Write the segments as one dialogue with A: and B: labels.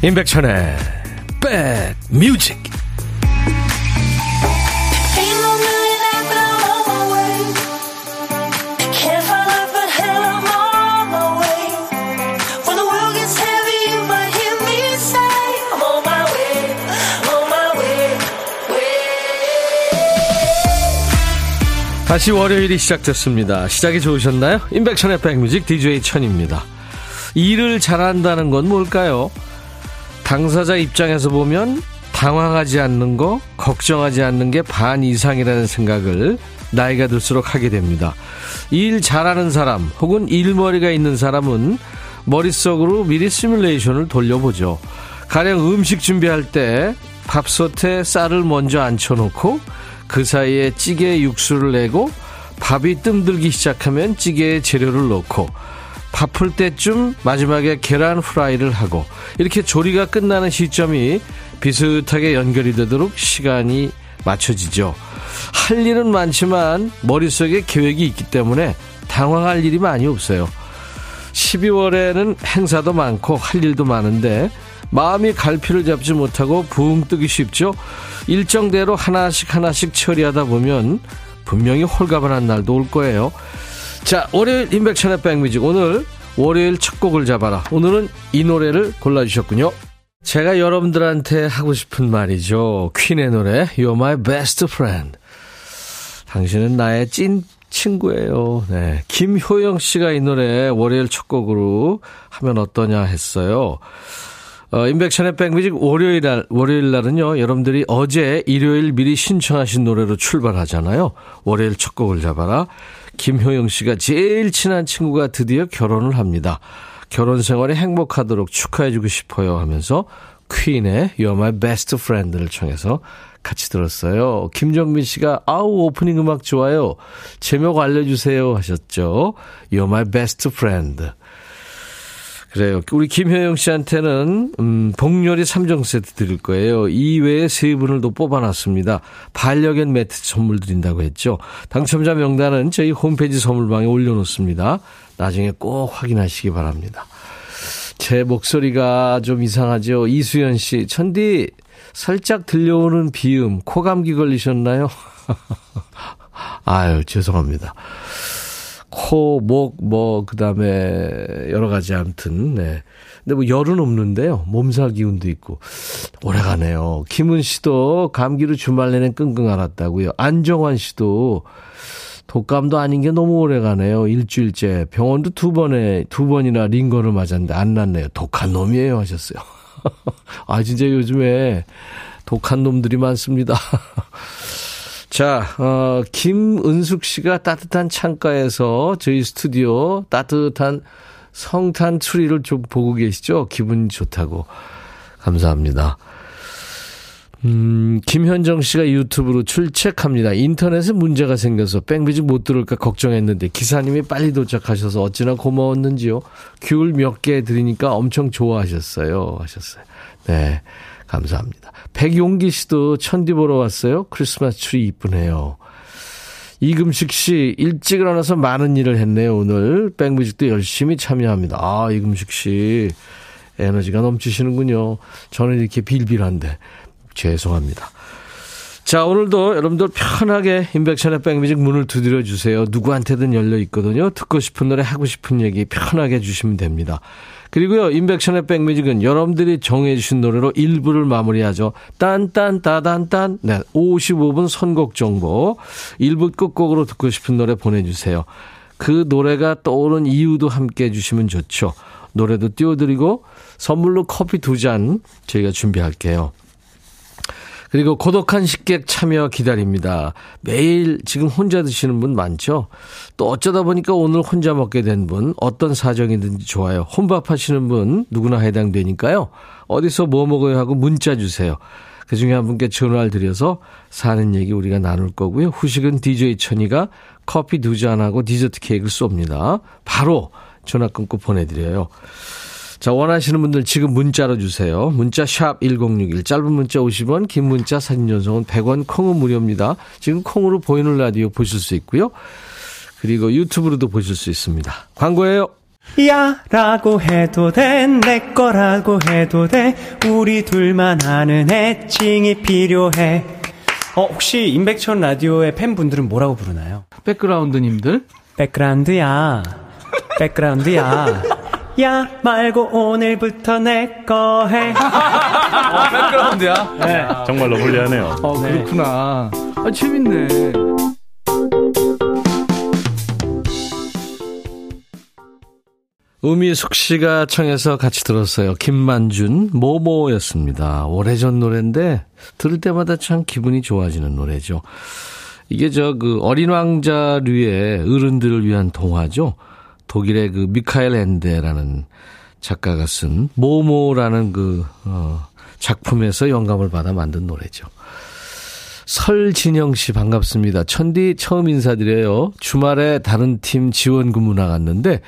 A: 임백천의 백뮤직 다시 월요일이 시작됐습니다. 시작이 좋으셨나요? 임백천의 백뮤직 DJ 천입니다. 일을 잘한다는 건 뭘까요? 당사자 입장에서 보면 당황하지 않는 거, 걱정하지 않는 게 반 이상이라는 생각을 나이가 들수록 하게 됩니다. 일 잘하는 사람 혹은 일머리가 있는 사람은 머릿속으로 미리 시뮬레이션을 돌려보죠. 가령 음식 준비할 때 밥솥에 쌀을 먼저 앉혀놓고 그 사이에 찌개 육수를 내고 밥이 뜸들기 시작하면 찌개에 재료를 넣고 바쁠 때쯤 마지막에 계란 프라이를 하고 이렇게 조리가 끝나는 시점이 비슷하게 연결이 되도록 시간이 맞춰지죠. 할 일은 많지만 머릿속에 계획이 있기 때문에 당황할 일이 많이 없어요. 12월에는 행사도 많고 할 일도 많은데 마음이 갈피를 잡지 못하고 붕 뜨기 쉽죠. 일정대로 하나씩 하나씩 처리하다 보면 분명히 홀가분한 날도 올 거예요. 자, 월요일 인백천의 백뮤직. 오늘 월요일 첫 곡을 잡아라. 오늘은 이 노래를 골라주셨군요. 제가 여러분들한테 하고 싶은 말이죠. 퀸의 노래, You're my best friend. 당신은 나의 찐 친구예요. 네. 김효영 씨가 이 노래 월요일 첫 곡으로 하면 어떠냐 했어요. 어, 인백션의 백뮤직 월요일 날, 월요일 날은요, 여러분들이 어제 일요일 미리 신청하신 노래로 출발하잖아요. 월요일 첫 곡을 잡아라. 김효영 씨가 제일 친한 친구가 드디어 결혼을 합니다. 결혼 생활이 행복하도록 축하해주고 싶어요 하면서 퀸의 You're My Best Friend를 청해서 같이 들었어요. 김정민 씨가 아우 오프닝 음악 좋아요. 제목 알려주세요 하셨죠. You're My Best Friend. 그래요. 우리 김효영 씨한테는 음, 복요리 3종 세트 드릴 거예요. 이외에 세 분을 또 뽑아놨습니다. 반려견 매트 선물 드린다고 했죠. 당첨자 명단은 저희 홈페이지 선물방에 올려놓습니다. 나중에 꼭 확인하시기 바랍니다. 제 목소리가 좀 이상하죠. 이수연 씨, 천디 살짝 들려오는 비음, 코감기 걸리셨나요? 아유, 죄송합니다. 코, 목, 뭐, 그 다음에 여러 가지 아무튼, 네. 근데 뭐 열은 없는데요. 몸살 기운도 있고. 오래 가네요. 김은 씨도 감기로 주말 내내 끙끙 앓았다고요. 안정환 씨도 독감도 아닌 게 너무 오래 가네요. 일주일째. 병원도 두 번에, 두 번이나 링거를 맞았는데 안 낫네요. 독한 놈이에요. 하셨어요. 아, 진짜 요즘에 독한 놈들이 많습니다. 자, 어, 김은숙 씨가 따뜻한 창가에서 저희 스튜디오 따뜻한 성탄 추리를 좀 보고 계시죠? 기분 좋다고. 감사합니다. 음, 김현정 씨가 유튜브로 출첵합니다. 인터넷에 문제가 생겨서 백뮤직 못 들을까 걱정했는데 기사님이 빨리 도착하셔서 어찌나 고마웠는지요. 귤 몇 개 드리니까 엄청 좋아하셨어요. 하셨어요. 네. 감사합니다. 백용기 씨도 천디 보러 왔어요. 크리스마스 트리 이쁘네요. 이금식 씨, 일찍 일어나서 많은 일을 했네요, 오늘. 백뮤직도 열심히 참여합니다. 아, 이금식 씨. 에너지가 넘치시는군요. 저는 이렇게 빌빌한데. 죄송합니다. 자, 오늘도 여러분들 편하게 인백션의 백뮤직 문을 두드려 주세요. 누구한테든 열려 있거든요. 듣고 싶은 노래, 하고 싶은 얘기 편하게 해주시면 됩니다. 그리고요, 인백션의 백뮤직은 여러분들이 정해주신 노래로 1부를 마무리하죠. 딴딴, 따단딴. 네, 55분 선곡 정보. 1부 끝곡으로 듣고 싶은 노래 보내주세요. 그 노래가 떠오른 이유도 함께 해주시면 좋죠. 노래도 띄워드리고, 선물로 커피 두 잔 저희가 준비할게요. 그리고 고독한 식객 참여 기다립니다. 매일 지금 혼자 드시는 분 많죠? 또 어쩌다 보니까 오늘 혼자 먹게 된 분, 어떤 사정이든지 좋아요. 혼밥 하시는 분 누구나 해당되니까요. 어디서 뭐 먹어요 하고 문자 주세요. 그 중에 한 분께 전화를 드려서 사는 얘기 우리가 나눌 거고요. 후식은 DJ 천이가 커피 두 잔하고 디저트 케이크를 쏩니다. 바로 전화 끊고 보내드려요. 자, 원하시는 분들 지금 문자로 주세요. 문자 샵 1061. 짧은 문자 50원, 긴 문자 사진 전송은 100원, 콩은 무료입니다. 지금 콩으로 보이는 라디오 보실 수 있고요. 그리고 유튜브로도 보실 수 있습니다. 광고예요.
B: 야 라고 해도 돼 내 거라고 해도 돼 우리 둘만 아는 애칭이 필요해 어 혹시 임백천 라디오의 팬분들은 뭐라고 부르나요?
C: 백그라운드님들?
B: 백그라운드야 백그라운드야 야 말고 오늘부터 내 거 해.
C: 어, 백그라운드야?
D: 네. 정말로 불리하네요.
C: 어, 그렇구나. 아, 재밌네.
A: 우미숙 씨가 청해서 같이 들었어요. 김만준, 모모였습니다. 오래전 노래인데, 들을 때마다 참 기분이 좋아지는 노래죠. 이게 저 그 어린 왕자류의 어른들을 위한 동화죠. 독일의 그 미카엘 엔데라는 작가가 쓴 모모라는 그, 어, 작품에서 영감을 받아 만든 노래죠. 설진영 씨 반갑습니다. 천디 처음 인사드려요. 주말에 다른 팀 지원 근무 나갔는데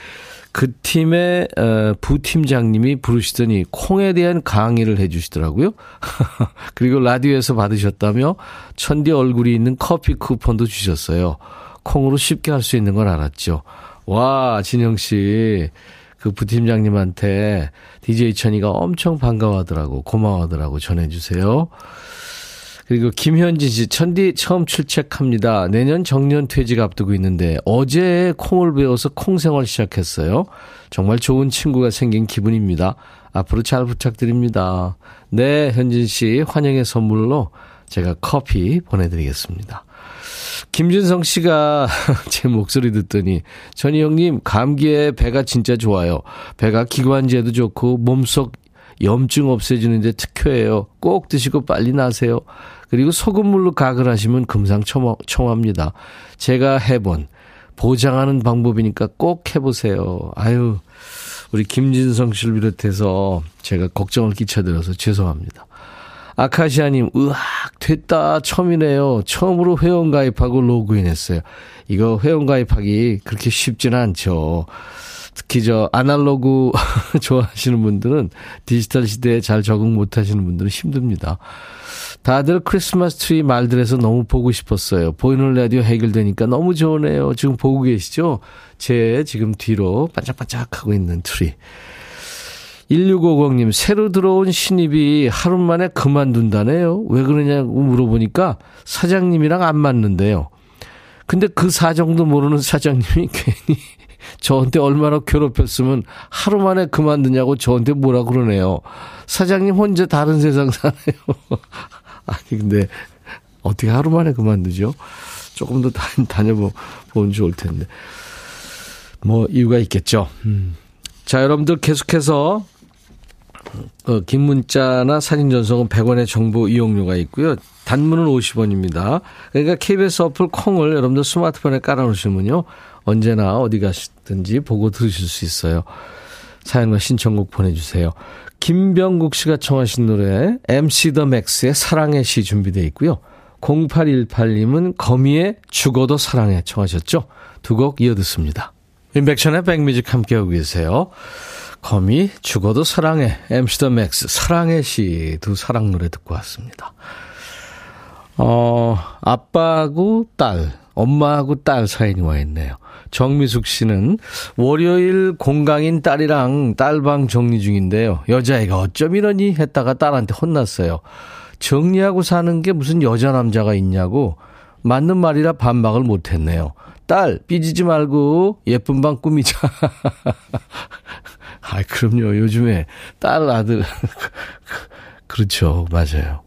A: 그 팀의 어, 부팀장님이 부르시더니 콩에 대한 강의를 해 주시더라고요. 그리고 라디오에서 받으셨다며 천디 얼굴이 있는 커피 쿠폰도 주셨어요. 콩으로 쉽게 할 수 있는 걸 알았죠. 와, 진영 씨. 그 부팀장님한테 DJ 천이가 엄청 반가워하더라고. 고마워하더라고. 전해주세요. 그리고 김현진 씨, 천디 처음 출첵합니다. 내년 정년 퇴직 앞두고 있는데 어제 콩을 배워서 콩 생활 시작했어요. 정말 좋은 친구가 생긴 기분입니다. 앞으로 잘 부탁드립니다. 네, 현진 씨 환영의 선물로 제가 커피 보내드리겠습니다. 김준성 씨가 제 목소리 듣더니 전희 형님 감기에 배가 진짜 좋아요. 배가 기관지에도 좋고 몸속 염증 없애주는데 특효예요. 꼭 드시고 빨리 나세요. 그리고 소금물로 각을 하시면 금상첨화입니다. 제가 해본 보장하는 방법이니까 꼭 해보세요. 아유, 우리 김진성 씨를 비롯해서 제가 걱정을 끼쳐드려서 죄송합니다. 아카시아님, 으악, 됐다. 처음이네요. 처음으로 회원가입하고 로그인했어요. 이거 회원가입하기 그렇게 쉽지는 않죠. 특히 저 아날로그 좋아하시는 분들은 디지털 시대에 잘 적응 못 하시는 분들은 힘듭니다. 다들 크리스마스 트리 말들에서 너무 보고 싶었어요. 보이는 라디오 해결되니까 너무 좋으네요. 지금 보고 계시죠? 제 지금 뒤로 반짝반짝 하고 있는 트리. 1650님, 새로 들어온 신입이 하루 만에 그만둔다네요. 왜 그러냐고 물어보니까 사장님이랑 안 맞는데요. 근데 그 사정도 모르는 사장님이 괜히 저한테 얼마나 괴롭혔으면 하루 만에 그만두냐고 저한테 뭐라 그러네요. 사장님 혼자 다른 세상 사네요. 아니, 근데 어떻게 하루 만에 그만두죠? 조금 더 다녀보면 좋을 텐데. 뭐, 이유가 있겠죠. 음. 자, 여러분들 계속해서 어, 긴 문자나 사진 전송은 100원의 정보 이용료가 있고요. 단문은 50원입니다. 그러니까 KBS 어플 콩을 여러분들 스마트폰에 깔아놓으시면요. 언제나 어디 가시든지 보고 들으실 수 있어요. 사연과 신청곡 보내주세요. 김병국 씨가 청하신 노래 MC 더 맥스의 사랑의 시 준비되어 있고요. 0818님은 거미의 죽어도 사랑해 청하셨죠? 두 곡 이어 듣습니다. 임백천의 백뮤직 함께하고 계세요. 거미 죽어도 사랑해 MC THE MAX 사랑의 시 두 사랑 노래 듣고 왔습니다. 어 아빠하고 딸 엄마하고 딸 사연이 와 있네요. 정미숙 씨는 월요일 공강인 딸이랑 딸방 정리 중인데요. 여자애가 어쩜 이러니 했다가 딸한테 혼났어요. 정리하고 사는 게 무슨 여자 남자가 있냐고 맞는 말이라 반박을 못했네요. 딸 삐지지 말고 예쁜 방 꾸미자. 아, 그럼요. 요즘에 딸 아들 그렇죠. 맞아요.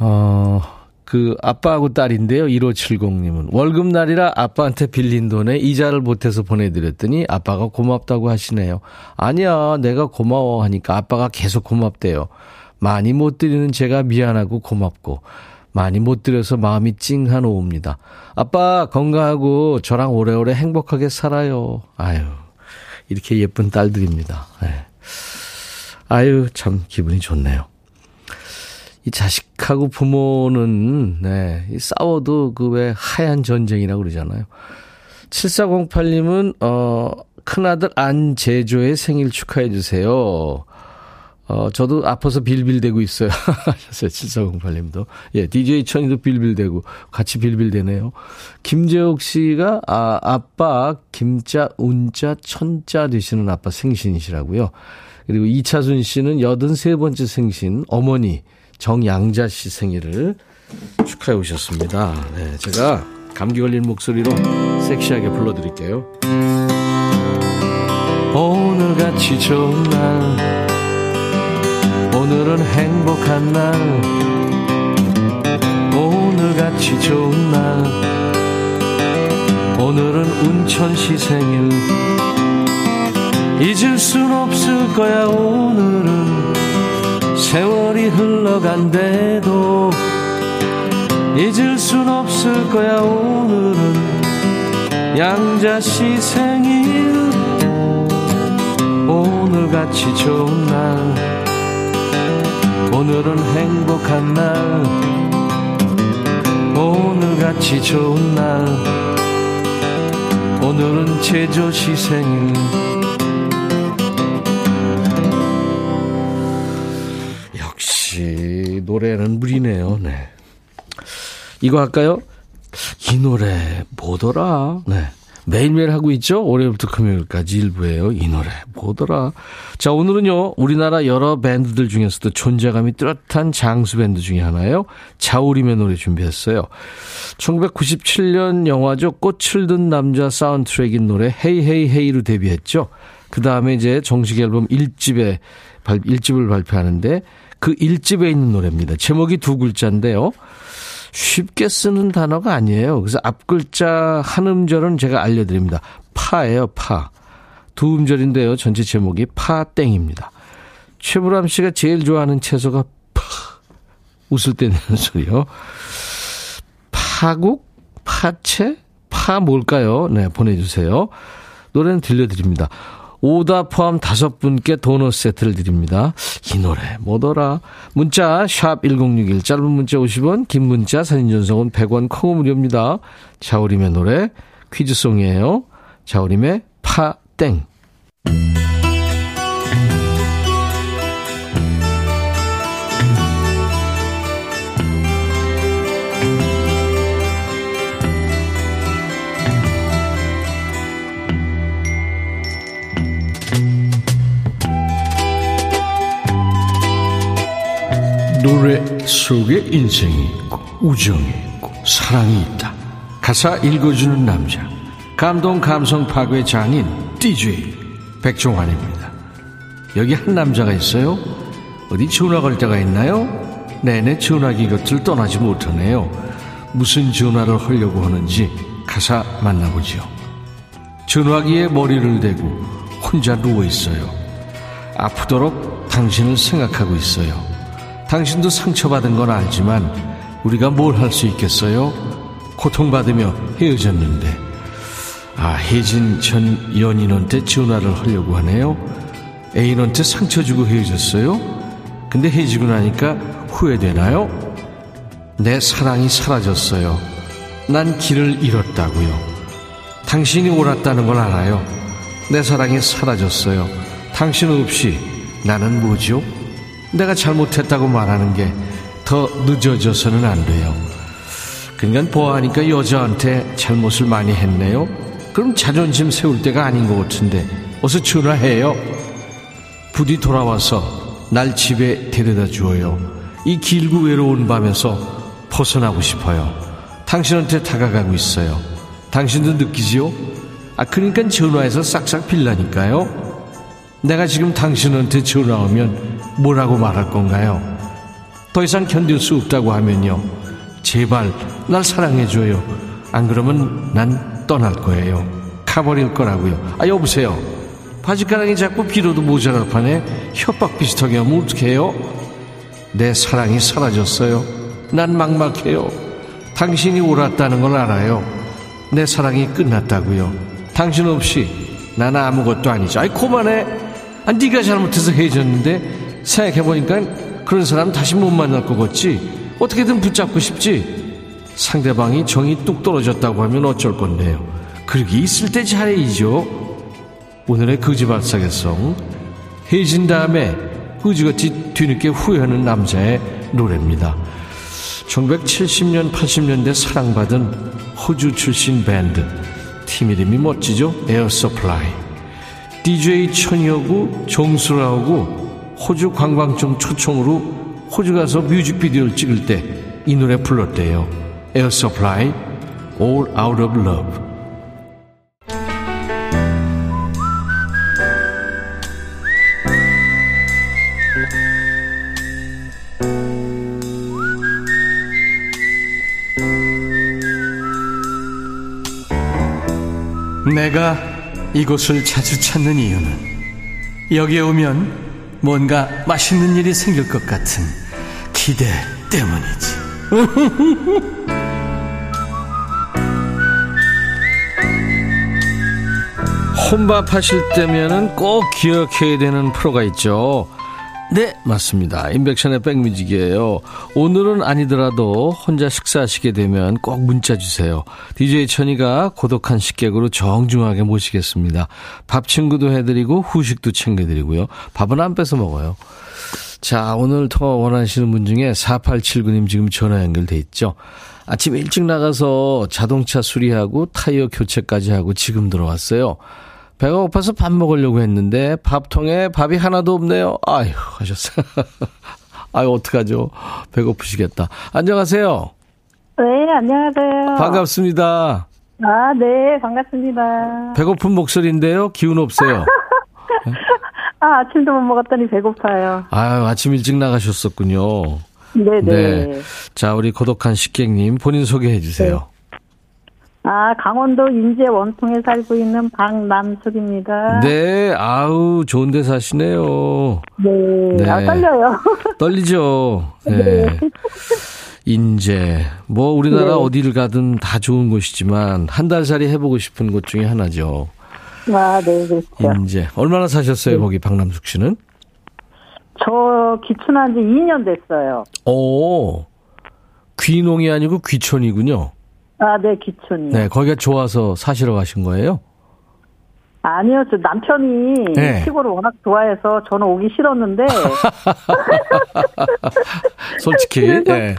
A: 어, 그 아빠하고 딸인데요. 1570님은 월급날이라 아빠한테 빌린 돈에 이자를 못해서 보내드렸더니 아빠가 고맙다고 하시네요. 아니야, 내가 고마워 하니까 아빠가 계속 고맙대요. 많이 못 드리는 제가 미안하고 고맙고 많이 못 드려서 마음이 찡한 오후입니다. 아빠 건강하고 저랑 오래오래 행복하게 살아요. 아유. 이렇게 예쁜 딸들입니다. 네. 아유, 참 기분이 좋네요. 이 자식하고 부모는, 네, 이 싸워도 그 왜 하얀 전쟁이라고 그러잖아요. 7408님은, 어, 큰아들 안재조의 생일 축하해주세요. 어, 저도 아파서 빌빌대고 있어요. 하셨어요. 7408님도. 예, DJ 천이도 빌빌대고 같이 빌빌대네요. 김재옥 씨가, 아, 아빠, 김자, 운자, 천자 되시는 아빠 생신이시라고요. 그리고 이차순 씨는 83번째 생신, 어머니, 정양자 씨 생일을 축하해 오셨습니다. 네, 제가 감기 걸린 목소리로 섹시하게 불러드릴게요. 오늘 같이 좋은 날 오늘은 행복한 날. 오늘같이 좋은 날. 오늘은 운천시 생일. 잊을 순 없을 거야 오늘은. 세월이 흘러간대도 잊을 순 없을 거야 오늘은. 양자씨 생일. 오늘같이 좋은 날 오늘은 행복한 날 오늘같이 좋은 날 오늘은 제조시 생일 역시 노래는 물이네요 네. 이거 할까요? 이 노래 뭐더라 네. 매일매일 하고 있죠? 월요일부터 금요일까지 일부에요. 이 노래 뭐더라? 자, 오늘은요. 우리나라 여러 밴드들 중에서도 존재감이 뚜렷한 장수 밴드 중에 하나예요. 자우림의 노래 준비했어요. 1997년 영화죠. 꽃을 든 남자 사운드트랙인 노래 헤이 헤이 헤이로 데뷔했죠. 그 다음에 이제 정식 앨범 1집에 1집을 발표하는데 그 1집에 있는 노래입니다. 제목이 두 글자인데요. 쉽게 쓰는 단어가 아니에요. 그래서 앞 글자 한 음절은 제가 알려드립니다. 파예요, 파. 두 음절인데요. 전체 제목이 파땡입니다. 최불암 씨가 제일 좋아하는 채소가 파. 웃을 때 내는 소리요. 파국? 파채? 파 뭘까요? 네, 보내주세요. 노래는 들려드립니다. 오다 포함 다섯 분께 도넛 세트를 드립니다. 이 노래 뭐더라? 문자 샵1061 짧은 문자 50원 긴 문자 사진 전송은 100원 콩 무료입니다. 자우림의 노래 퀴즈송이에요. 자우림의 파땡 노래 속에 인생이 있고 우정이 있고 사랑이 있다. 가사 읽어주는 남자 감동 감성 파괴 장인 DJ 백종환입니다. 여기 한 남자가 있어요. 어디 전화 걸 때가 있나요? 내내 전화기 곁을 떠나지 못하네요. 무슨 전화를 하려고 하는지 가사 만나보죠. 전화기에 머리를 대고 혼자 누워 있어요. 아프도록 당신을 생각하고 있어요. 당신도 상처받은 건 알지만 우리가 뭘 할 수 있겠어요? 고통받으며 헤어졌는데 아 혜진 전 연인한테 전화를 하려고 하네요. 애인한테 상처 주고 헤어졌어요? 근데 헤어지고 나니까 후회되나요? 내 사랑이 사라졌어요. 난 길을 잃었다고요. 당신이 옳았다는 걸 알아요. 내 사랑이 사라졌어요. 당신 없이 나는 뭐죠? 내가 잘못했다고 말하는 게 더 늦어져서는 안 돼요. 그러니까 보아하니까 여자한테 잘못을 많이 했네요. 그럼 자존심 세울 때가 아닌 것 같은데 어서 전화해요. 부디 돌아와서 날 집에 데려다 주어요. 이 길고 외로운 밤에서 벗어나고 싶어요. 당신한테 다가가고 있어요. 당신도 느끼지요? 아, 그러니까 전화해서 싹싹 빌라니까요. 내가 지금 당신한테 전화오면 뭐라고 말할 건가요? 더 이상 견딜 수 없다고 하면요. 제발 날 사랑해줘요. 안 그러면 난 떠날 거예요. 가버릴 거라고요. 아, 여보세요. 바지가랑이 자꾸 비로도 모자랄 판에 협박 비슷하게 하면 어떡해요? 내 사랑이 사라졌어요. 난 막막해요. 당신이 옳았다는 걸 알아요. 내 사랑이 끝났다고요. 당신 없이 난 아무것도 아니죠. 아이, 그만해. 아, 네가 잘못해서 헤어졌는데 생각해보니까 그런 사람 다시 못 만날 것 같지. 어떻게든 붙잡고 싶지. 상대방이 정이 뚝 떨어졌다고 하면 어쩔 건데요. 그러기 있을 때 잘해야죠. 오늘의 거지발사계성 헤어진 다음에 의지같이 뒤늦게 후회하는 남자의 노래입니다. 1970년, 80년대 사랑받은 호주 출신 밴드. 팀 이름이 멋지죠? Air Supply. DJ 천이하고 종수라하고 호주 관광청 초청으로 호주 가서 뮤직비디오를 찍을 때 이 노래 불렀대요. Air Supply, All Out of Love.
D: 내가 이곳을 자주 찾는 이유는 여기에 오면 뭔가 맛있는 일이 생길 것 같은 기대 때문이지.
A: 혼밥 하실 때면은 꼭 기억해야 되는 프로가 있죠. 네, 맞습니다. 인백션의 백뮤직이에요. 오늘은 아니더라도 혼자 식사하시게 되면 꼭 문자 주세요. DJ 천이가 고독한 식객으로 정중하게 모시겠습니다. 밥 친구도 해드리고 후식도 챙겨드리고요. 밥은 안 뺏어 먹어요. 자, 오늘 통화 원하시는 분 중에 4879님 지금 전화 연결돼 있죠. 아침 일찍 나가서 자동차 수리하고 타이어 교체까지 하고 지금 들어왔어요. 배가 고파서 밥 먹으려고 했는데 밥통에 밥이 하나도 없네요. 아휴, 하셨어요. 아유, 어떡하죠. 배고프시겠다. 안녕하세요.
E: 네, 안녕하세요.
A: 반갑습니다.
E: 아, 네, 반갑습니다.
A: 배고픈 목소리인데요. 기운 없어요.
E: 아, 아침도 못 먹었더니 배고파요.
A: 아유, 아침 일찍 나가셨었군요.
E: 네네.
A: 네. 자, 우리 고독한 식객님 본인 소개해 주세요.
E: 아, 강원도 인제 원통에 살고 있는 박남숙입니다.
A: 네, 아우, 좋은 데 사시네요.
E: 네.
A: 네.
E: 아, 떨려요.
A: 떨리죠. 네. 인제 뭐 우리나라
E: 네.
A: 어디를 가든 다 좋은 곳이지만 한 달 살이 해보고 싶은 곳 중에 하나죠.
E: 아, 네, 그렇죠.
A: 인제 얼마나 사셨어요 거기 박남숙 씨는?
E: 저 기춘한 지 2년 됐어요.
A: 오 귀농이 아니고 귀촌이군요.
E: 아, 네, 기춘이요.
A: 네 거기가 좋아서 사시러 가신 거예요?
E: 아니요, 저 남편이
A: 네.
E: 시골을 워낙 좋아해서 저는 오기 싫었는데,
A: 솔직히. 네.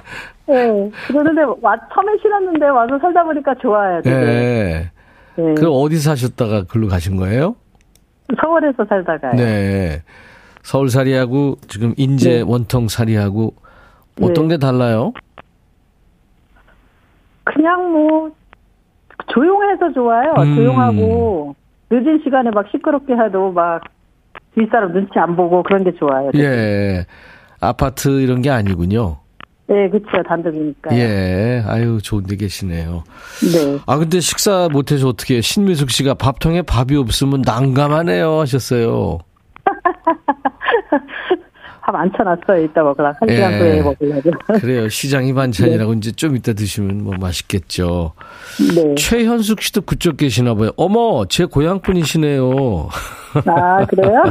E: 네. 그러는데, 와, 처음에 싫었는데 와서 살다 보니까 좋아요. 되게.
A: 네.
E: 네.
A: 그 어디 사셨다가 글로 가신 거예요?
E: 서울에서 살다가요.
A: 네. 서울살이하고 지금 인제
E: 네.
A: 원통살이하고 어떤
E: 네.
A: 게 달라요?
E: 그냥 뭐 조용해서 좋아요.
A: 음.
E: 조용하고 늦은 시간에 막 시끄럽게 해도 막 뒷사람 눈치 안 보고 그런 게 좋아요.
A: 예. 아파트 이런 게 아니군요.
E: 네, 그렇죠. 단독이니까.
A: 예. 아유, 좋은 데 계시네요.
E: 네.
A: 아, 근데 식사 못 해서 어떻게 해요? 신미숙 씨가 밥통에 밥이 없으면 난감하네요 하셨어요.
E: 밥 안 쳐놨어요. 이따 먹으라. 한 시간
A: 예.
E: 후에 먹으려고.
A: 그래요. 시장이 반찬이라고 이제 좀 이따 드시면 뭐 맛있겠죠.
E: 네.
A: 최현숙 씨도 그쪽 계시나 봐요. 어머, 제 고향 분이시네요.
E: 아, 그래요?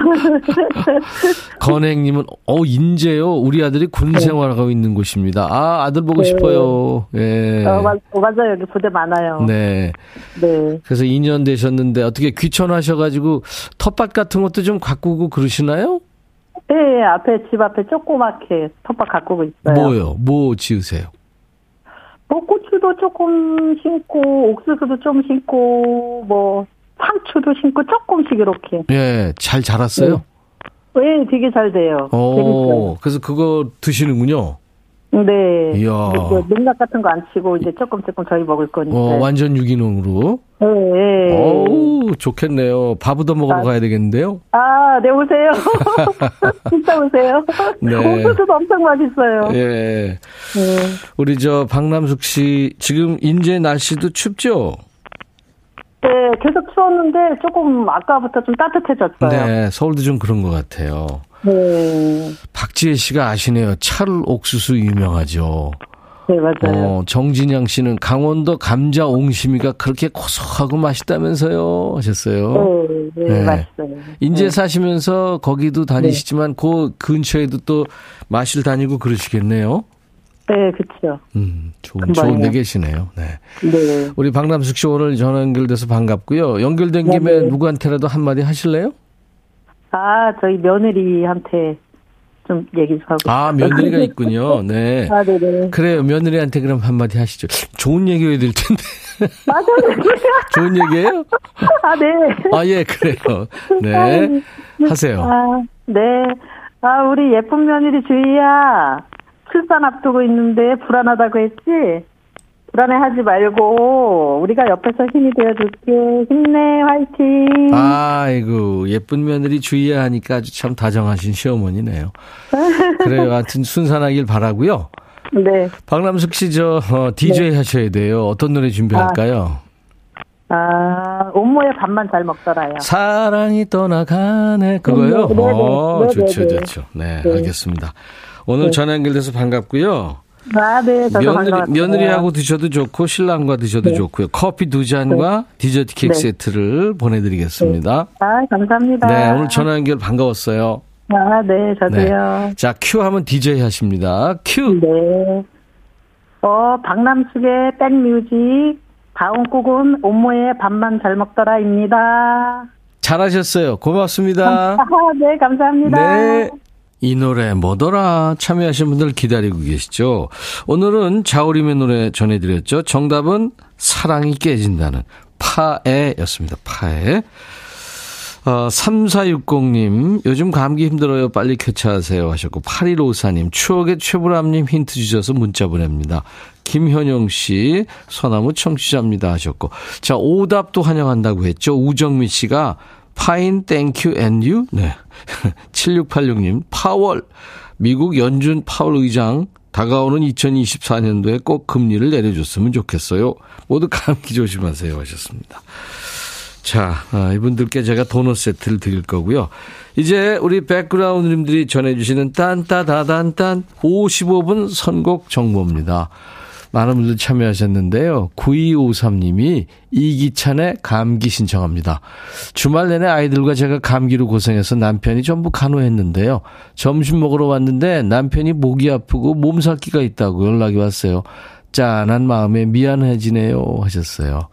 A: 건행님은, 어, 인제요. 우리 아들이 군 생활하고 있는 곳입니다. 아, 아들 보고
E: 네.
A: 싶어요. 예.
E: 어, 맞, 어, 맞아요. 여기 부대 많아요.
A: 네.
E: 네.
A: 그래서 2년 되셨는데 어떻게 귀촌하셔가지고 텃밭 같은 것도 좀 가꾸고 그러시나요?
E: 네, 앞에, 집 앞에 조그맣게 텃밭 가꾸고 있어요.
A: 뭐요? 뭐 지으세요?
E: 뭐 고추도 조금 심고 옥수수도 좀 심고 뭐 상추도 심고 조금씩 이렇게.
A: 예, 잘 자랐어요?
E: 네, 되게 잘 돼요.
A: 오, 그래서 그거 드시는군요.
E: 네.
A: 이야.
E: 뭐 농약 같은 거 안 치고 이제 조금 조금 저희 먹을 거니까.
A: 어, 완전 유기농으로.
E: 네, 네.
A: 어우, 좋겠네요. 밥 얻어 먹으러
E: 아.
A: 가야 되겠는데요?
E: 아, 네 오세요. 진짜 오세요.
A: 네.
E: 옥수수도 엄청 맛있어요.
A: 예.
E: 네.
A: 우리 저 박남숙 씨, 지금 인제 날씨도 춥죠?
E: 네, 계속 추웠는데 조금 아까부터 좀 따뜻해졌어요.
A: 네, 서울도 좀 그런 것 같아요.
E: 네,
A: 박지혜 씨가 아시네요. 찰 옥수수 유명하죠.
E: 네, 맞아요.
A: 어, 정진영 씨는 강원도 감자 옹심이가 그렇게 고소하고 맛있다면서요 하셨어요.
E: 네, 네,
A: 네.
E: 맛있어요.
A: 인제
E: 네.
A: 사시면서 거기도 다니시지만 그 근처에도 또 마실 다니고 그러시겠네요.
E: 네, 그렇죠.
A: 음, 좋은. 좋은 데 계시네요. 네.
E: 네.
A: 우리 박남숙 씨 오늘 전화 연결돼서 반갑고요. 연결된 김에
E: 네, 네.
A: 누구한테라도 한 마디 하실래요?
E: 아, 저희 며느리한테 좀 얘기 좀 하고.
A: 아. 며느리가 있군요. 네.
E: 아, 네네.
A: 그래요. 며느리한테 그럼 한마디 하시죠. 좋은 얘기 해야 될 텐데.
E: 맞아요.
A: 좋은 얘기예요?
E: 아, 네.
A: 아, 예, 그래요. 네. 하세요.
E: 아, 네. 아, 우리 예쁜 며느리 주희야. 출산 앞두고 있는데 불안하다고 했지? 불안해하지 말고 우리가 옆에서 힘이 되어줄게. 힘내, 화이팅.
A: 아이고, 예쁜 며느리 주의해야 하니까 아주 참 다정하신 시어머니네요. 그래요. 하여튼 순산하길 바라고요
E: 네.
A: 박남숙 씨, 저, 어, DJ 하셔야 돼요. 어떤 노래 준비할까요?
E: 아, 온모의 밥만 잘 먹더라요.
A: 사랑이 떠나가네. 그거요?
E: 네, 네, 네.
A: 어,
E: 네, 네,
A: 좋죠,
E: 네.
A: 좋죠. 네,
E: 네.
A: 알겠습니다. 오늘 전화 연결돼서 반갑고요.
E: 아, 네.
A: 며느리. 며느리 하고 드셔도 좋고, 신랑과 드셔도
E: 네.
A: 좋고요. 커피 두 잔과 디저트 케이크
E: 네.
A: 세트를 보내드리겠습니다.
E: 아, 감사합니다.
A: 네, 오늘 전화 연결 반가웠어요.
E: 아, 네, 저도요.
A: 자, 큐 하면 DJ 하십니다. 큐.
E: 네. 어, 박남숙의 백뮤직. 다음 곡은 온모의 밥만 잘 먹더라입니다.
A: 잘하셨어요. 고맙습니다.
E: 아, 네, 감사합니다.
A: 네. 이 노래 뭐더라 참여하신 분들 기다리고 계시죠. 오늘은 자우림의 노래 전해드렸죠. 정답은 사랑이 깨진다는 파에였습니다. 파에. 어, 3460님, 요즘 감기 힘들어요. 빨리 쾌차하세요. 하셨고, 8154님, 추억의 최불암님 힌트 주셔서 문자 보냅니다. 김현영 씨, 소나무 청취자입니다. 하셨고, 자, 오답도 환영한다고 했죠. 우정미 씨가, Fine, thank you, and you? 네. 7686님, 파월. 미국 연준 파월 의장, 다가오는 2024년도에 꼭 금리를 내려줬으면 좋겠어요. 모두 감기 조심하세요. 하셨습니다. 자, 아, 이분들께 제가 도넛 세트를 드릴 거고요. 이제 우리 백그라운드님들이 전해주시는 딴따다단딴 55분 선곡 정보입니다. 많은 분들 참여하셨는데요. 9253님이 이기찬의 감기 신청합니다. 주말 내내 아이들과 제가 감기로 고생해서 남편이 전부 간호했는데요. 점심 먹으러 왔는데 남편이 목이 아프고 몸살기가 있다고 연락이 왔어요. 짠한 마음에 미안해지네요. 하셨어요.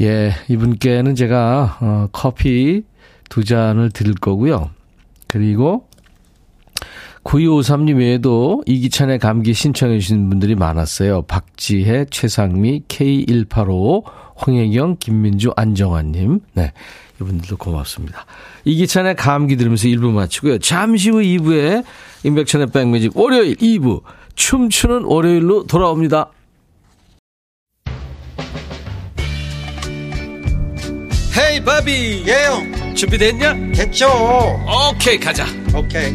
A: 예, 이분께는 제가 어, 커피 두 잔을 드릴 거고요. 그리고 9253님 외에도 이기찬의 감기 신청해 주신 분들이 많았어요. 박지혜, 최상미, K185, 홍혜경, 김민주, 안정환님. 네. 이분들도 고맙습니다. 이기찬의 감기 들으면서 1부 마치고요. 잠시 후 2부에 임백천의 백뮤직 월요일 2부 춤추는 월요일로 돌아옵니다. 헤이 바비
F: 예영
A: 준비됐냐?
F: 됐죠
A: 오케이 가자
F: 오케이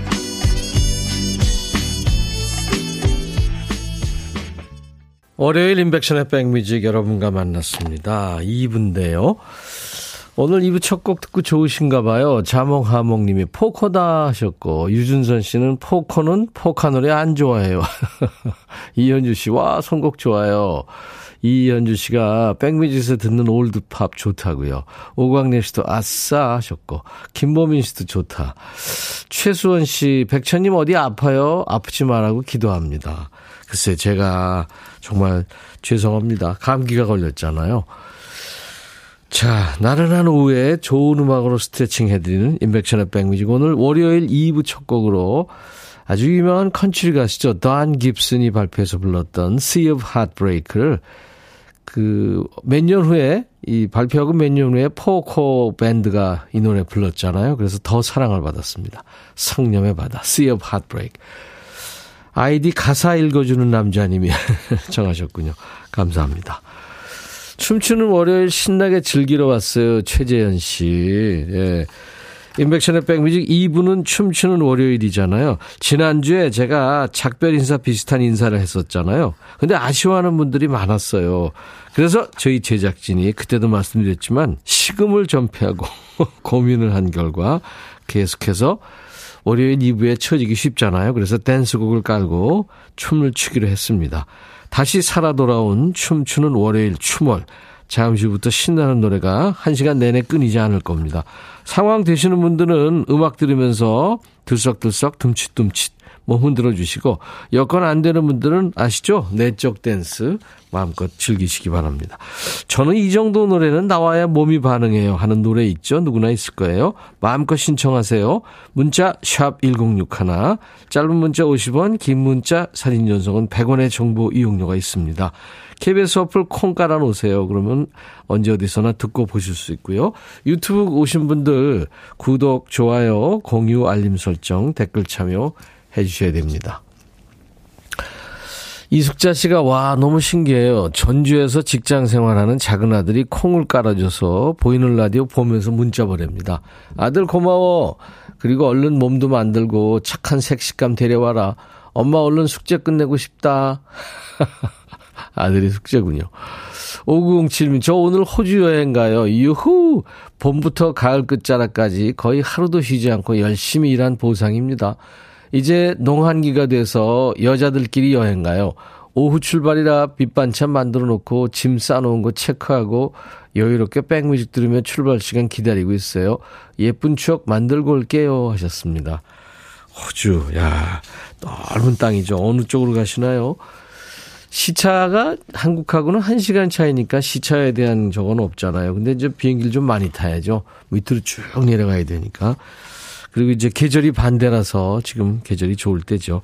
A: 월요일 인백션의 백뮤직 여러분과 만났습니다 2부인데요 오늘 2부 첫 곡 듣고 좋으신가 봐요. 자몽하몽님이 포커다 하셨고 유준선 씨는 포커는 포카 노래 안 좋아해요. 이현주 씨, 와 선곡 좋아요. 이현주 씨가 백뮤직에서 듣는 올드팝 좋다고요. 오광래 씨도 아싸 하셨고 김보민 씨도 좋다. 최수원 씨, 백천님 어디 아파요? 아프지 말라고 기도합니다. 글쎄 제가 정말 죄송합니다. 감기가 걸렸잖아요. 자, 나른한 오후에 좋은 음악으로 스트레칭 해드리는 임백천의 백뮤직. 오늘 월요일 2부 첫 곡으로 아주 유명한 컨트리 가수죠. Don Gibson이 발표해서 불렀던 Sea of Heartbreak를 그 몇 년 후에 이 발표하고 몇 년 후에 Poco 밴드가 이 노래 불렀잖아요. 그래서 더 사랑을 받았습니다. 상념의 바다 Sea of Heartbreak. 아이디 가사 읽어주는 남자님이 정하셨군요. 감사합니다. 춤추는 월요일 신나게 즐기러 왔어요. 최재현 씨. 예. 인백션의 백뮤직 2부는 춤추는 월요일이잖아요. 지난주에 제가 작별 인사 비슷한 인사를 했었잖아요. 근데 아쉬워하는 분들이 많았어요. 그래서 저희 제작진이 그때도 말씀드렸지만 시금을 전폐하고 고민을 한 결과 계속해서 월요일 2부에 처지기 쉽잖아요. 그래서 댄스곡을 깔고 춤을 추기로 했습니다. 다시 살아 돌아온 춤추는 월요일 춤월. 잠시 후부터 신나는 노래가 한 시간 내내 끊이지 않을 겁니다. 상황 되시는 분들은 음악 들으면서 들썩들썩 둠칫둠칫 뭐 흔들어 주시고 여건 안 되는 분들은 아시죠? 내적 댄스 마음껏 즐기시기 바랍니다. 저는 이 정도 노래는 나와야 몸이 반응해요 하는 노래 있죠? 누구나 있을 거예요. 마음껏 신청하세요. 문자 샵 1061, 짧은 문자 50원, 긴 문자 사진 전송은 100원의 정보 이용료가 있습니다. KBS 어플 콩 깔아놓으세요. 그러면 언제 어디서나 듣고 보실 수 있고요. 유튜브 오신 분들 구독, 좋아요, 공유, 알림 설정, 댓글 참여 해주셔야 됩니다. 이숙자 씨가 와 너무 신기해요. 전주에서 직장 생활하는 작은 아들이 콩을 깔아줘서 보이는 라디오 보면서 문자 보냅니다. 아들 고마워. 그리고 얼른 몸도 만들고 착한 색식감 데려와라. 엄마 얼른 숙제 끝내고 싶다. 아들이 숙제군요. 5907님, 저 오늘 호주 여행 가요. 유후! 봄부터 가을 끝자락까지 거의 하루도 쉬지 않고 열심히 일한 보상입니다. 이제 농한기가 돼서 여자들끼리 여행 가요. 오후 출발이라 밑반찬 만들어 놓고 짐 싸놓은 거 체크하고 여유롭게 백뮤직 들으며 출발 시간 기다리고 있어요. 예쁜 추억 만들고 올게요. 하셨습니다. 호주, 야, 넓은 땅이죠. 어느 쪽으로 가시나요? 시차가 한국하고는 1시간 차이니까 시차에 대한 저건 없잖아요. 근데 이제 비행기를 좀 많이 타야죠. 밑으로 쭉 내려가야 되니까. 그리고 이제 계절이 반대라서 지금 계절이 좋을 때죠.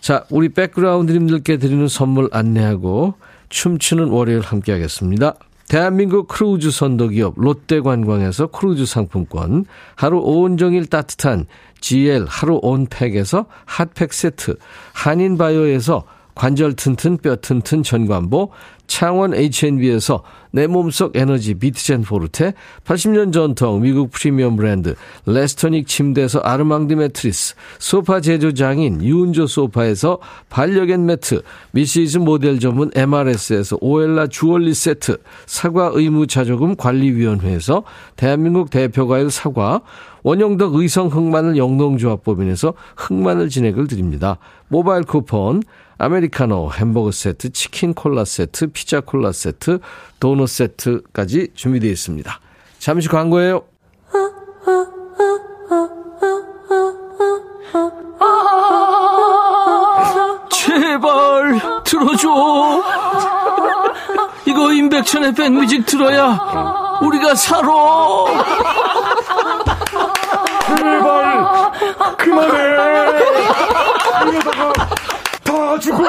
A: 자, 우리 백그라운드님들께 드리는 선물 안내하고 춤추는 월요일 함께 하겠습니다. 대한민국 크루즈 선도기업 롯데관광에서 크루즈 상품권, 하루 온종일 따뜻한 GL 하루 온팩에서 핫팩 세트, 한인바이오에서 관절 튼튼 뼈 튼튼 전관보, 창원 H&B에서 내 몸속 에너지 비트젠 포르테, 80년 전통 미국 프리미엄 브랜드 레스토닉 침대에서 아르망디 매트리스, 소파 제조장인 유운조 소파에서 반려견 매트, 미시즈 모델 전문 MRS에서 오엘라 주얼리 세트, 사과 의무 자조금 관리위원회에서 대한민국 대표과일 사과, 원영덕 의성 흑마늘 영농조합법인에서 흑마늘 진행을 드립니다. 모바일 쿠폰, 아메리카노, 햄버거 세트, 치킨 콜라 세트, 피자 콜라 세트, 도넛 세트까지 준비되어 있습니다. 잠시 광고예요. 제발 들어줘. 이거 임백천의 백뮤직 들어야 우리가 살아.
G: 제발 그만해. 이러다가 다 죽어.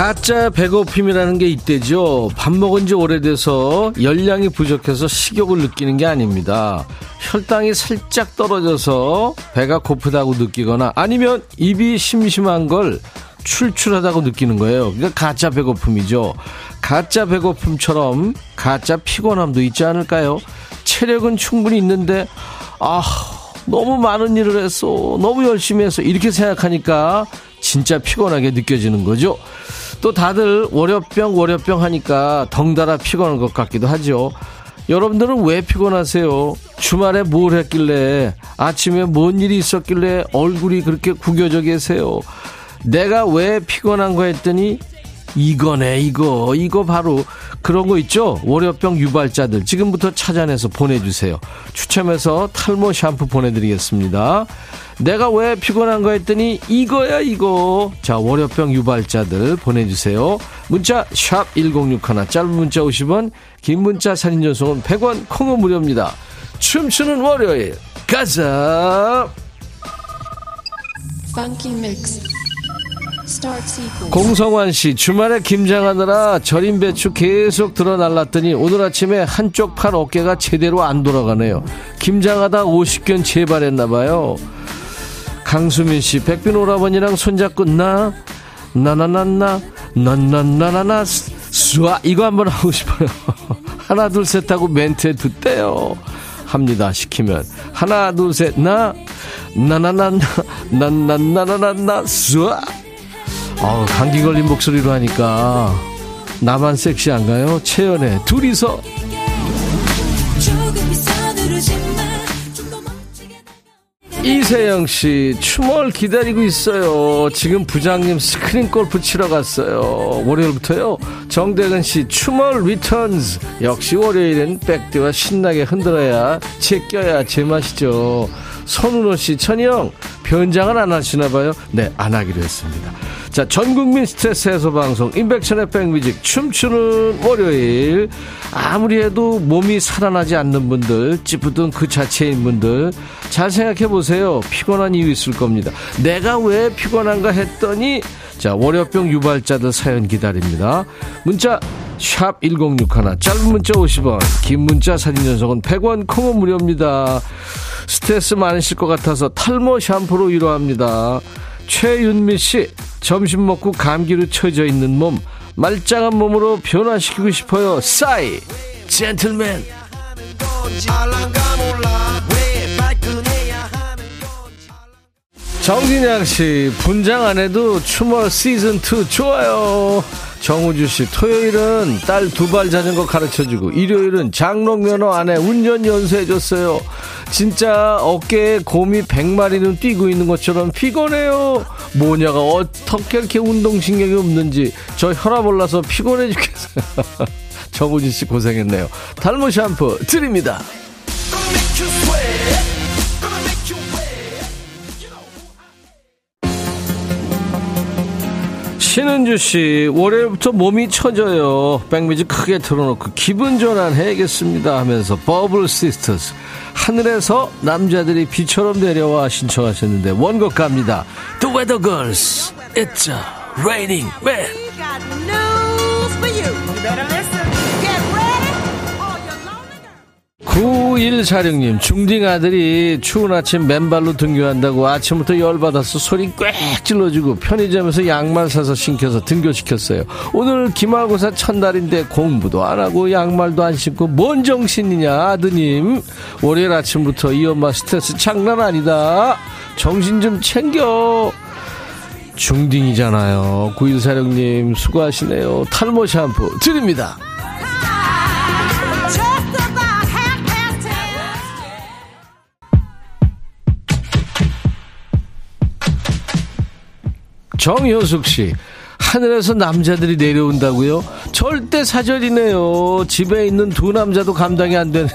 A: 가짜 배고픔이라는 게 있대죠. 밥 먹은 지 오래돼서 열량이 부족해서 식욕을 느끼는 게 아닙니다. 혈당이 살짝 떨어져서 배가 고프다고 느끼거나 아니면 입이 심심한 걸 출출하다고 느끼는 거예요. 그러니까 가짜 배고픔이죠. 가짜 배고픔처럼 가짜 피곤함도 있지 않을까요? 체력은 충분히 있는데 아 너무 많은 일을 했어. 너무 열심히 했어. 이렇게 생각하니까 진짜 피곤하게 느껴지는 거죠. 또 다들 월요병 월요병 하니까 덩달아 피곤한 것 같기도 하죠. 여러분들은 왜 피곤하세요? 주말에 뭘 했길래 아침에 뭔 일이 있었길래 얼굴이 그렇게 구겨져 계세요? 내가 왜 피곤한 거 했더니 이거네 이거. 이거 바로 그런 거 있죠? 월요병 유발자들. 지금부터 찾아내서 보내주세요. 추첨해서 탈모 샴푸 보내드리겠습니다. 내가 왜 피곤한 거 했더니 이거야 이거. 자 월요병 유발자들 보내주세요. 문자 샵 1061 짧은 문자 50원 긴 문자 사진 전송은 100원 콩은 무료입니다. 춤추는 월요일. 가자.
H: Start sequence.
A: 공성환 씨, 주말에 김장하느라 절임 배추 계속 들어 날랐더니 오늘 아침에 한쪽 팔 어깨가 제대로 안 돌아가네요. 김장하다 50견 재발했나봐요. 강수민 씨, 백빈 오라버니랑 손잡고 나, 나나나나, 나나나나나, 수아, 이거 한번 하고 싶어요. 하나, 둘, 셋 하고 멘트에 듣대요. 합니다. 시키면. 하나, 둘, 셋, 나, 나나나나, 나나나나나, 수 아. 어 감기 걸린 목소리로 하니까 나만 섹시한가요? 채연의 둘이서 이세영 씨, 춤월 기다리고 있어요. 지금 부장님 스크린 골프 치러 갔어요. 월요일부터요. 정대근 씨, 춤월 returns. 역시 월요일엔 백대와 신나게 흔들어야 제껴야 제맛이죠. 손은호 씨, 천희형, 변장을 안 하시나 봐요? 네, 안 하기로 했습니다. 자, 전 국민 스트레스 해소 방송, 임백천의 백뮤직, 춤추는 월요일. 아무리 해도 몸이 살아나지 않는 분들, 찌푸든 그 자체인 분들, 잘 생각해 보세요. 피곤한 이유 있을 겁니다. 내가 왜 피곤한가 했더니, 자, 월요병 유발자들 사연 기다립니다. 문자, 샵 1061, 짧은 문자 50원, 긴 문자 사진 전송은 100원, 콩은 무료입니다. 스트레스 많으실 것 같아서 탈모 샴푸로 위로합니다. 최윤미 씨, 점심 먹고 감기로 처져 있는 몸, 말짱한 몸으로 변화시키고 싶어요. 싸이, 젠틀맨. 정진양 씨, 분장 안 해도 추모 시즌2 좋아요. 정우주 씨, 토요일은 딸 두 발 자전거 가르쳐 주고, 일요일은 장롱 면허 안에 운전 연수해 줬어요. 진짜 어깨에 곰이 100마리는 뛰고 있는 것처럼 피곤해요. 뭐냐가 어떻게 이렇게 운동신경이 없는지, 저 혈압 올라서 피곤해 죽겠어요. 정우주 씨 고생했네요. 탈모 샴푸 드립니다. 신은주 씨, 월요일부터 몸이 처져요. 백뮤직 크게 틀어놓고 기분 전환 해야겠습니다 하면서 버블 시스터스 하늘에서 남자들이 비처럼 내려와 신청하셨는데 원곡 갑니다. The Weather Girls, It's Raining Men. 9146님, 중딩 아들이 추운 아침 맨발로 등교한다고 아침부터 열받아서 소리 꽥 질러주고 편의점에서 양말 사서 신겨서 등교시켰어요. 오늘 기말고사 첫날인데 공부도 안 하고 양말도 안 신고 뭔 정신이냐, 아드님. 월요일 아침부터 이 엄마 스트레스 장난 아니다. 정신 좀 챙겨. 중딩이잖아요. 9146님, 수고하시네요. 탈모 샴푸 드립니다. 정효숙 씨. 하늘에서 남자들이 내려온다고요? 절대 사절이네요. 집에 있는 두 남자도 감당이 안 되는데.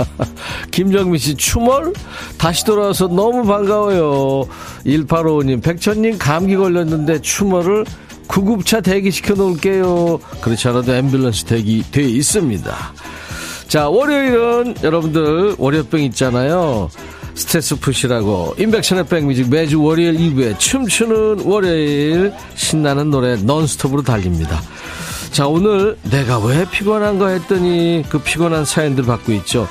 A: 김정민 씨, 추멀? 다시 돌아와서 너무 반가워요. 1855님, 백천님 감기 걸렸는데 추멀을 구급차 대기시켜 놓을게요. 그렇지 않아도 앰뷸런스 대기 돼 있습니다. 자, 월요일은 여러분들 월요병 있잖아요. 스트레스 푸시라고 인백션의 백뮤직 매주 월요일 2부에 춤추는 월요일 신나는 노래 넌스톱으로 달립니다. 자 오늘 내가 왜 피곤한가 했더니 그 피곤한 사연들 받고 있죠.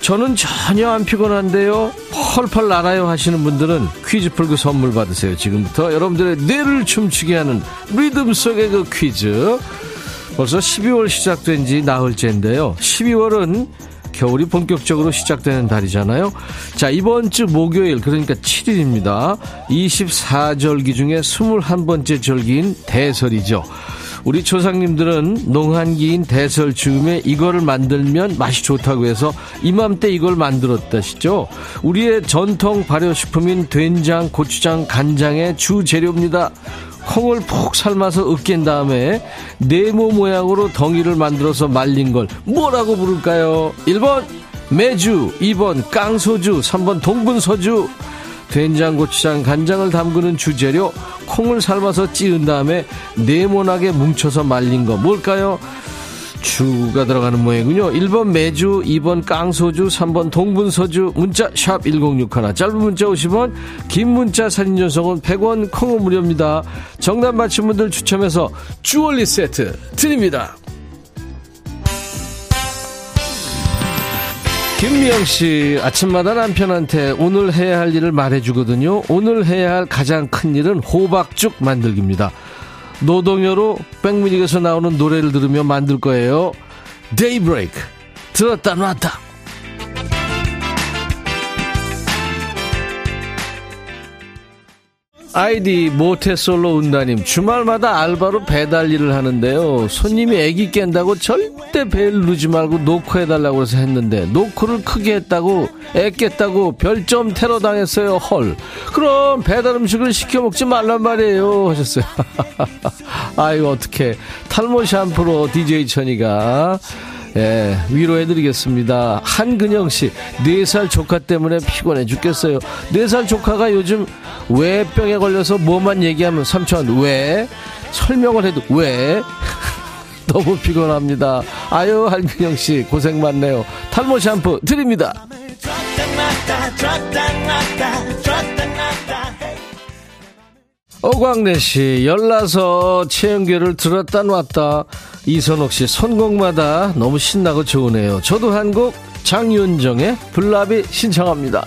A: 저는 전혀 안 피곤한데요. 펄펄 날아요 하시는 분들은 퀴즈 풀고 선물 받으세요. 지금부터 여러분들의 뇌를 춤추게 하는 리듬 속의 그 퀴즈. 벌써 12월 시작된 지 나흘째인데요. 12월은 겨울이 본격적으로 시작되는 달이잖아요. 자, 이번 주 목요일, 그러니까 7일입니다. 24절기 중에 21번째 절기인 대설이죠. 우리 조상님들은 농한기인 대설 즈음에 이거를 만들면 맛이 좋다고 해서 이맘때 이걸 만들었다시죠. 우리의 전통 발효식품인 된장, 고추장, 간장의 주 재료입니다. 콩을 푹 삶아서 으깬 다음에 네모 모양으로 덩이를 만들어서 말린 걸 뭐라고 부를까요? 1번 매주, 2번 깡소주, 3번 동분서주. 된장, 고추장, 간장을 담그는 주재료 콩을 삶아서 찌은 다음에 네모나게 뭉쳐서 말린 거 뭘까요? 주가 들어가는 모양이군요. 1번 매주, 2번 깡소주, 3번 동분서주, 문자 샵 1061, 짧은 문자 50원, 긴 문자 사진 전송은 100원, 콩은 무료입니다. 정답 맞힌 분들 추첨해서 주얼리 세트 드립니다. 김미영 씨, 아침마다 남편한테 오늘 해야 할 일을 말해주거든요. 오늘 해야 할 가장 큰 일은 호박죽 만들기입니다. 노동요로 백뮤직에서 나오는 노래를 들으며 만들 거예요. 데이브레이크. 들었다 놨다. 아이디 모태솔로 운다님 주말마다 알바로 배달 일을 하는데요. 손님이 애기 깬다고 절대 벨 누르지 말고 노크 해달라고 해서 했는데 노크를 크게 했다고 애 깼다고 별점 테러 당했어요 헐. 그럼 배달 음식을 시켜 먹지 말란 말이에요 하셨어요. 아유 어떻게 탈모 샴푸로 DJ 천이가 예, 위로해드리겠습니다. 한근영 씨, 4살 조카 때문에 피곤해 죽겠어요. 4살 조카가 요즘 왜 병에 걸려서 뭐만 얘기하면 삼촌, 왜? 설명을 해도 왜? 너무 피곤합니다. 아유, 한근영 씨, 고생 많네요. 탈모 샴푸 드립니다. 오광래 씨, 열나서 최연결을 들었다 놨다. 이선옥 씨, 선곡마다 너무 신나고 좋으네요. 저도 한 곡 장윤정의 블라비 신청합니다.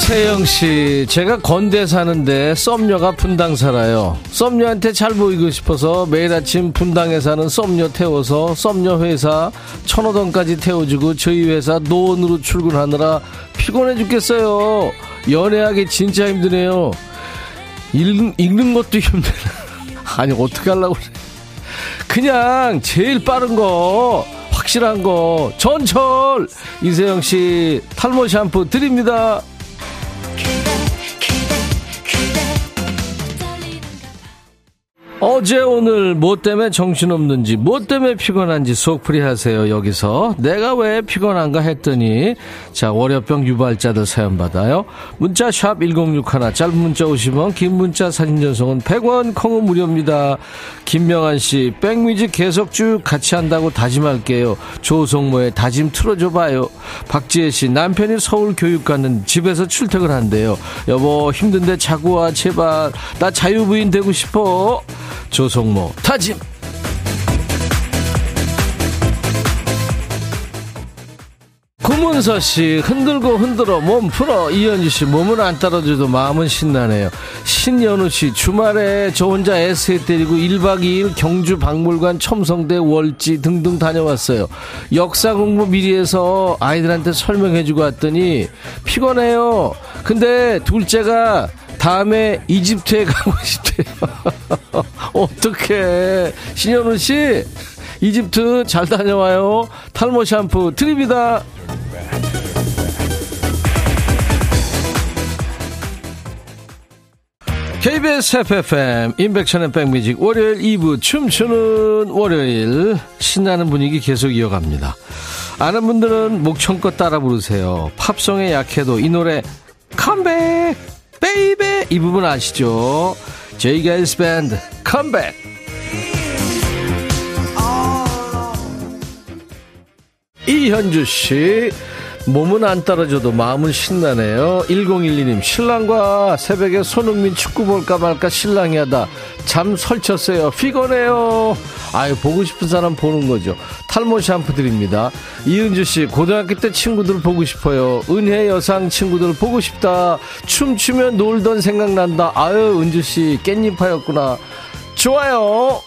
A: 이세영 씨, 제가 건대 사는데 썸녀가 분당 살아요. 썸녀한테 잘 보이고 싶어서 매일 아침 분당에 사는 썸녀 태워서 썸녀 회사 천호동까지 태워주고 저희 회사 노원으로 출근하느라 피곤해 죽겠어요. 연애하기 진짜 힘드네요. 읽, 읽는 것도 힘드네. 아니, 어떻게 하려고 그래. 그냥 제일 빠른 거, 확실한 거, 전철! 이세영 씨, 탈모 샴푸 드립니다. 어제 오늘 뭐 때문에 정신없는지 뭐 때문에 피곤한지 속풀이 하세요 여기서. 내가 왜 피곤한가 했더니. 자 월요병 유발자들 사연 받아요. 문자 샵 1061 짧은 문자 50원 긴 문자 사진 전송은 100원 콩은 무료입니다. 김명환씨 백뮤직 계속 쭉 같이 한다고 다짐할게요. 조성모의 다짐 틀어줘봐요. 박지혜씨 남편이 서울 교육 가는 집에서 출퇴근한대요. 여보 힘든데 자고 와 제발. 나 자유부인 되고 싶어 조성모 타짐. 구문서 씨 흔들고 흔들어 몸 풀어. 이현주 씨 몸은 안 따라줘도 마음은 신나네요. 신연우 씨 주말에 저 혼자 에세이 때리고 1박 2일 경주 박물관 첨성대 월지 등등 다녀왔어요. 역사 공부 미리 해서 아이들한테 설명해주고 왔더니 피곤해요. 근데 둘째가 다음에 이집트에 가고 싶대요. 어떡해. 신현우 씨 이집트 잘 다녀와요. 탈모 샴푸 드립니다. KBS 해피FM 임백천의 백뮤직 월요일 2부 춤추는 월요일. 신나는 분위기 계속 이어갑니다. 아는 분들은 목청껏 따라 부르세요. 팝송에 약해도 이 노래 come back baby 이 부분 아시죠? 제이가이스 밴드 컴백! 이현주씨 몸은 안 떨어져도 마음은 신나네요. 1012님 신랑과 새벽에 손흥민 축구 볼까 말까 신랑이 하다 잠 설쳤어요. 피곤해요. 아유 보고 싶은 사람 보는 거죠. 탈모 샴푸 드립니다. 이은주씨 고등학교 때 친구들 보고 싶어요. 은혜 여상 친구들 보고 싶다. 춤추면 놀던 생각난다. 아유 은주씨 깻잎하였구나. 좋아요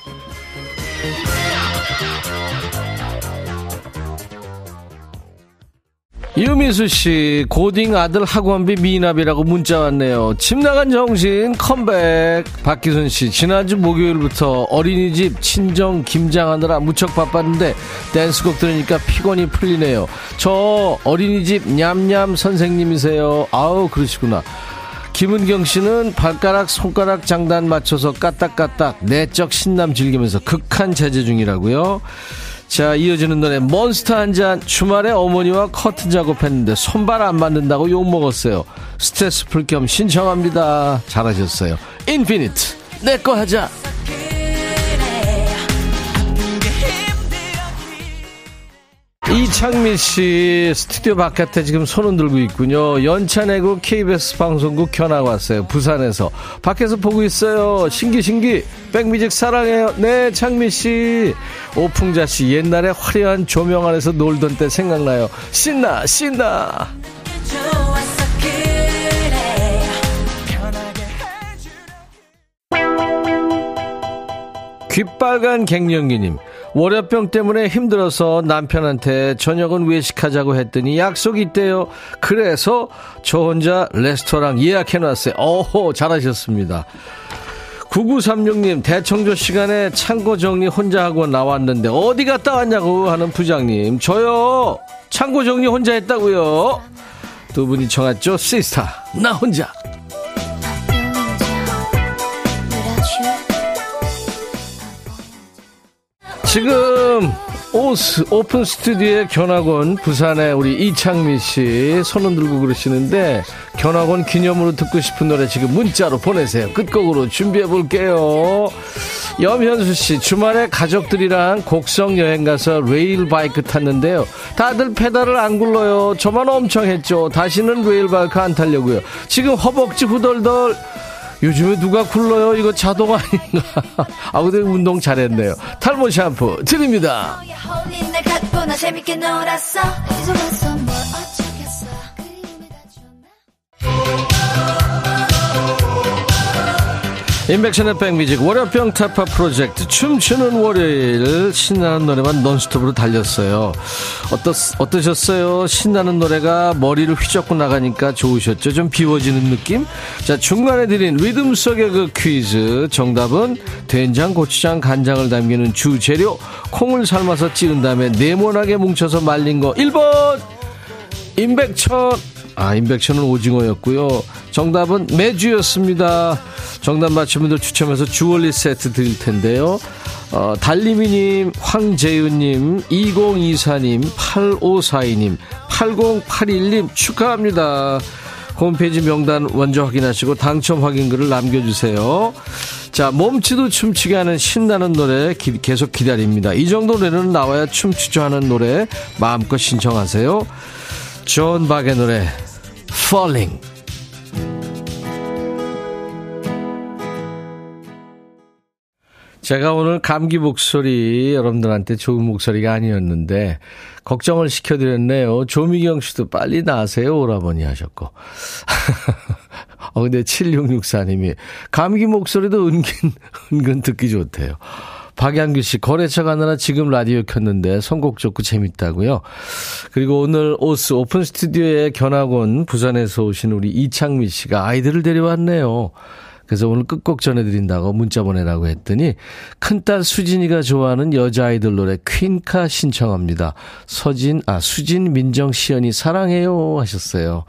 A: 유미수 씨, 고딩 아들 학원비 미납이라고 문자 왔네요. 집 나간 정신 컴백. 박기순 씨, 지난주 목요일부터 어린이집 친정 김장하느라 무척 바빴는데 댄스곡 들으니까 피곤이 풀리네요. 저 어린이집 냠냠 선생님이세요. 아우, 그러시구나. 김은경 씨는 발가락, 손가락 장단 맞춰서 까딱까딱 내적 신남 즐기면서 극한 자제 중이라고요. 자, 이어지는 노래 몬스터 한 잔 주말에 어머니와 커튼 작업했는데 손발 안 맞는다고 욕먹었어요. 스트레스 풀 겸 신청합니다. 잘하셨어요. 인피니트 내 거 하자. 이창민 씨 스튜디오 바깥에 지금 손은 들고 있군요. 연차 내고 KBS 방송국 견학 왔어요. 부산에서 밖에서 보고 있어요. 신기 신기 백뮤직 사랑해요. 네 창민 씨 오풍자 씨 옛날에 화려한 조명 안에서 놀던 때 생각나요. 신나 신나. 귓빨간 갱년기님. 월요병 때문에 힘들어서 남편한테 저녁은 외식하자고 했더니 약속이 있대요. 그래서 저 혼자 레스토랑 예약해놨어요. 어호, 잘하셨습니다. 9936님, 대청조 시간에 창고 정리 혼자 하고 나왔는데 어디 갔다 왔냐고 하는 부장님. 저요, 창고 정리 혼자 했다고요. 두 분이 청했죠? 시스타, 나 혼자. 지금 오스 오픈 스튜디오의 견학 온 부산의 우리 이창미 씨 손은 들고 그러시는데 견학 온 기념으로 듣고 싶은 노래 지금 문자로 보내세요. 끝곡으로 준비해 볼게요. 염현수 씨 주말에 가족들이랑 곡성 여행 가서 레일 바이크 탔는데요. 다들 페달을 안 굴러요. 저만 엄청 했죠. 다시는 레일 바이크 안 타려고요. 지금 허벅지 후덜덜 요즘에 누가 굴러요? 이거 자동 아닌가? 아, 근데 운동 잘했네요. 탈모 샴푸 드립니다. 인백션의 백뮤직 월요병 타파 프로젝트 춤추는 월요일 신나는 노래만 논스톱으로 달렸어요. 어떠, 어떠셨어요? 신나는 노래가 머리를 휘젓고 나가니까 좋으셨죠? 좀 비워지는 느낌? 자 중간에 드린 리듬 속의 그 퀴즈 정답은 된장, 고추장, 간장을 담기는 주재료 콩을 삶아서 찌른 다음에 네모나게 뭉쳐서 말린 거 1번 임백천 아 임백천은 오징어였고요. 정답은 매주였습니다. 정답 맞힌 분들 추첨해서 주얼리 세트 드릴 텐데요. 어, 달리미님, 황재윤님, 2024님, 8542님, 8081님 축하합니다. 홈페이지 명단 먼저 확인하시고 당첨 확인글을 남겨주세요. 자, 몸치도 춤추게 하는 신나는 노래 기, 계속 기다립니다. 이 정도 노래는 나와야 춤추죠 하는 노래 마음껏 신청하세요. 존 박의 노래 Falling 제가 오늘 감기 목소리 여러분들한테 좋은 목소리가 아니었는데 걱정을 시켜드렸네요. 조미경 씨도 빨리 나세요 오라버니 하셨고. 어, 근데 7664님이 감기 목소리도 은근, 은근 듣기 좋대요. 박양규 씨, 거래처 가느라 지금 라디오 켰는데 선곡 좋고 재밌다고요. 그리고 오늘 오스 오픈 스튜디오에 견학원 부산에서 오신 우리 이창미 씨가 아이들을 데려왔네요. 그래서 오늘 끝곡 전해드린다고 문자 보내라고 했더니 큰딸 수진이가 좋아하는 여자아이들 노래 퀸카 신청합니다. 서진, 아, 수진, 민정, 시연이 사랑해요 하셨어요.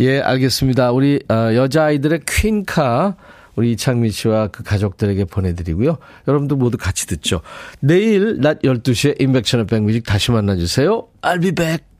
A: 예, 알겠습니다. 우리 어, 여자아이들의 퀸카 우리 이창민 씨와 그 가족들에게 보내드리고요. 여러분도 모두 같이 듣죠. 내일 낮 12시에 인백천의 백뮤직 다시 만나주세요. I'll be back.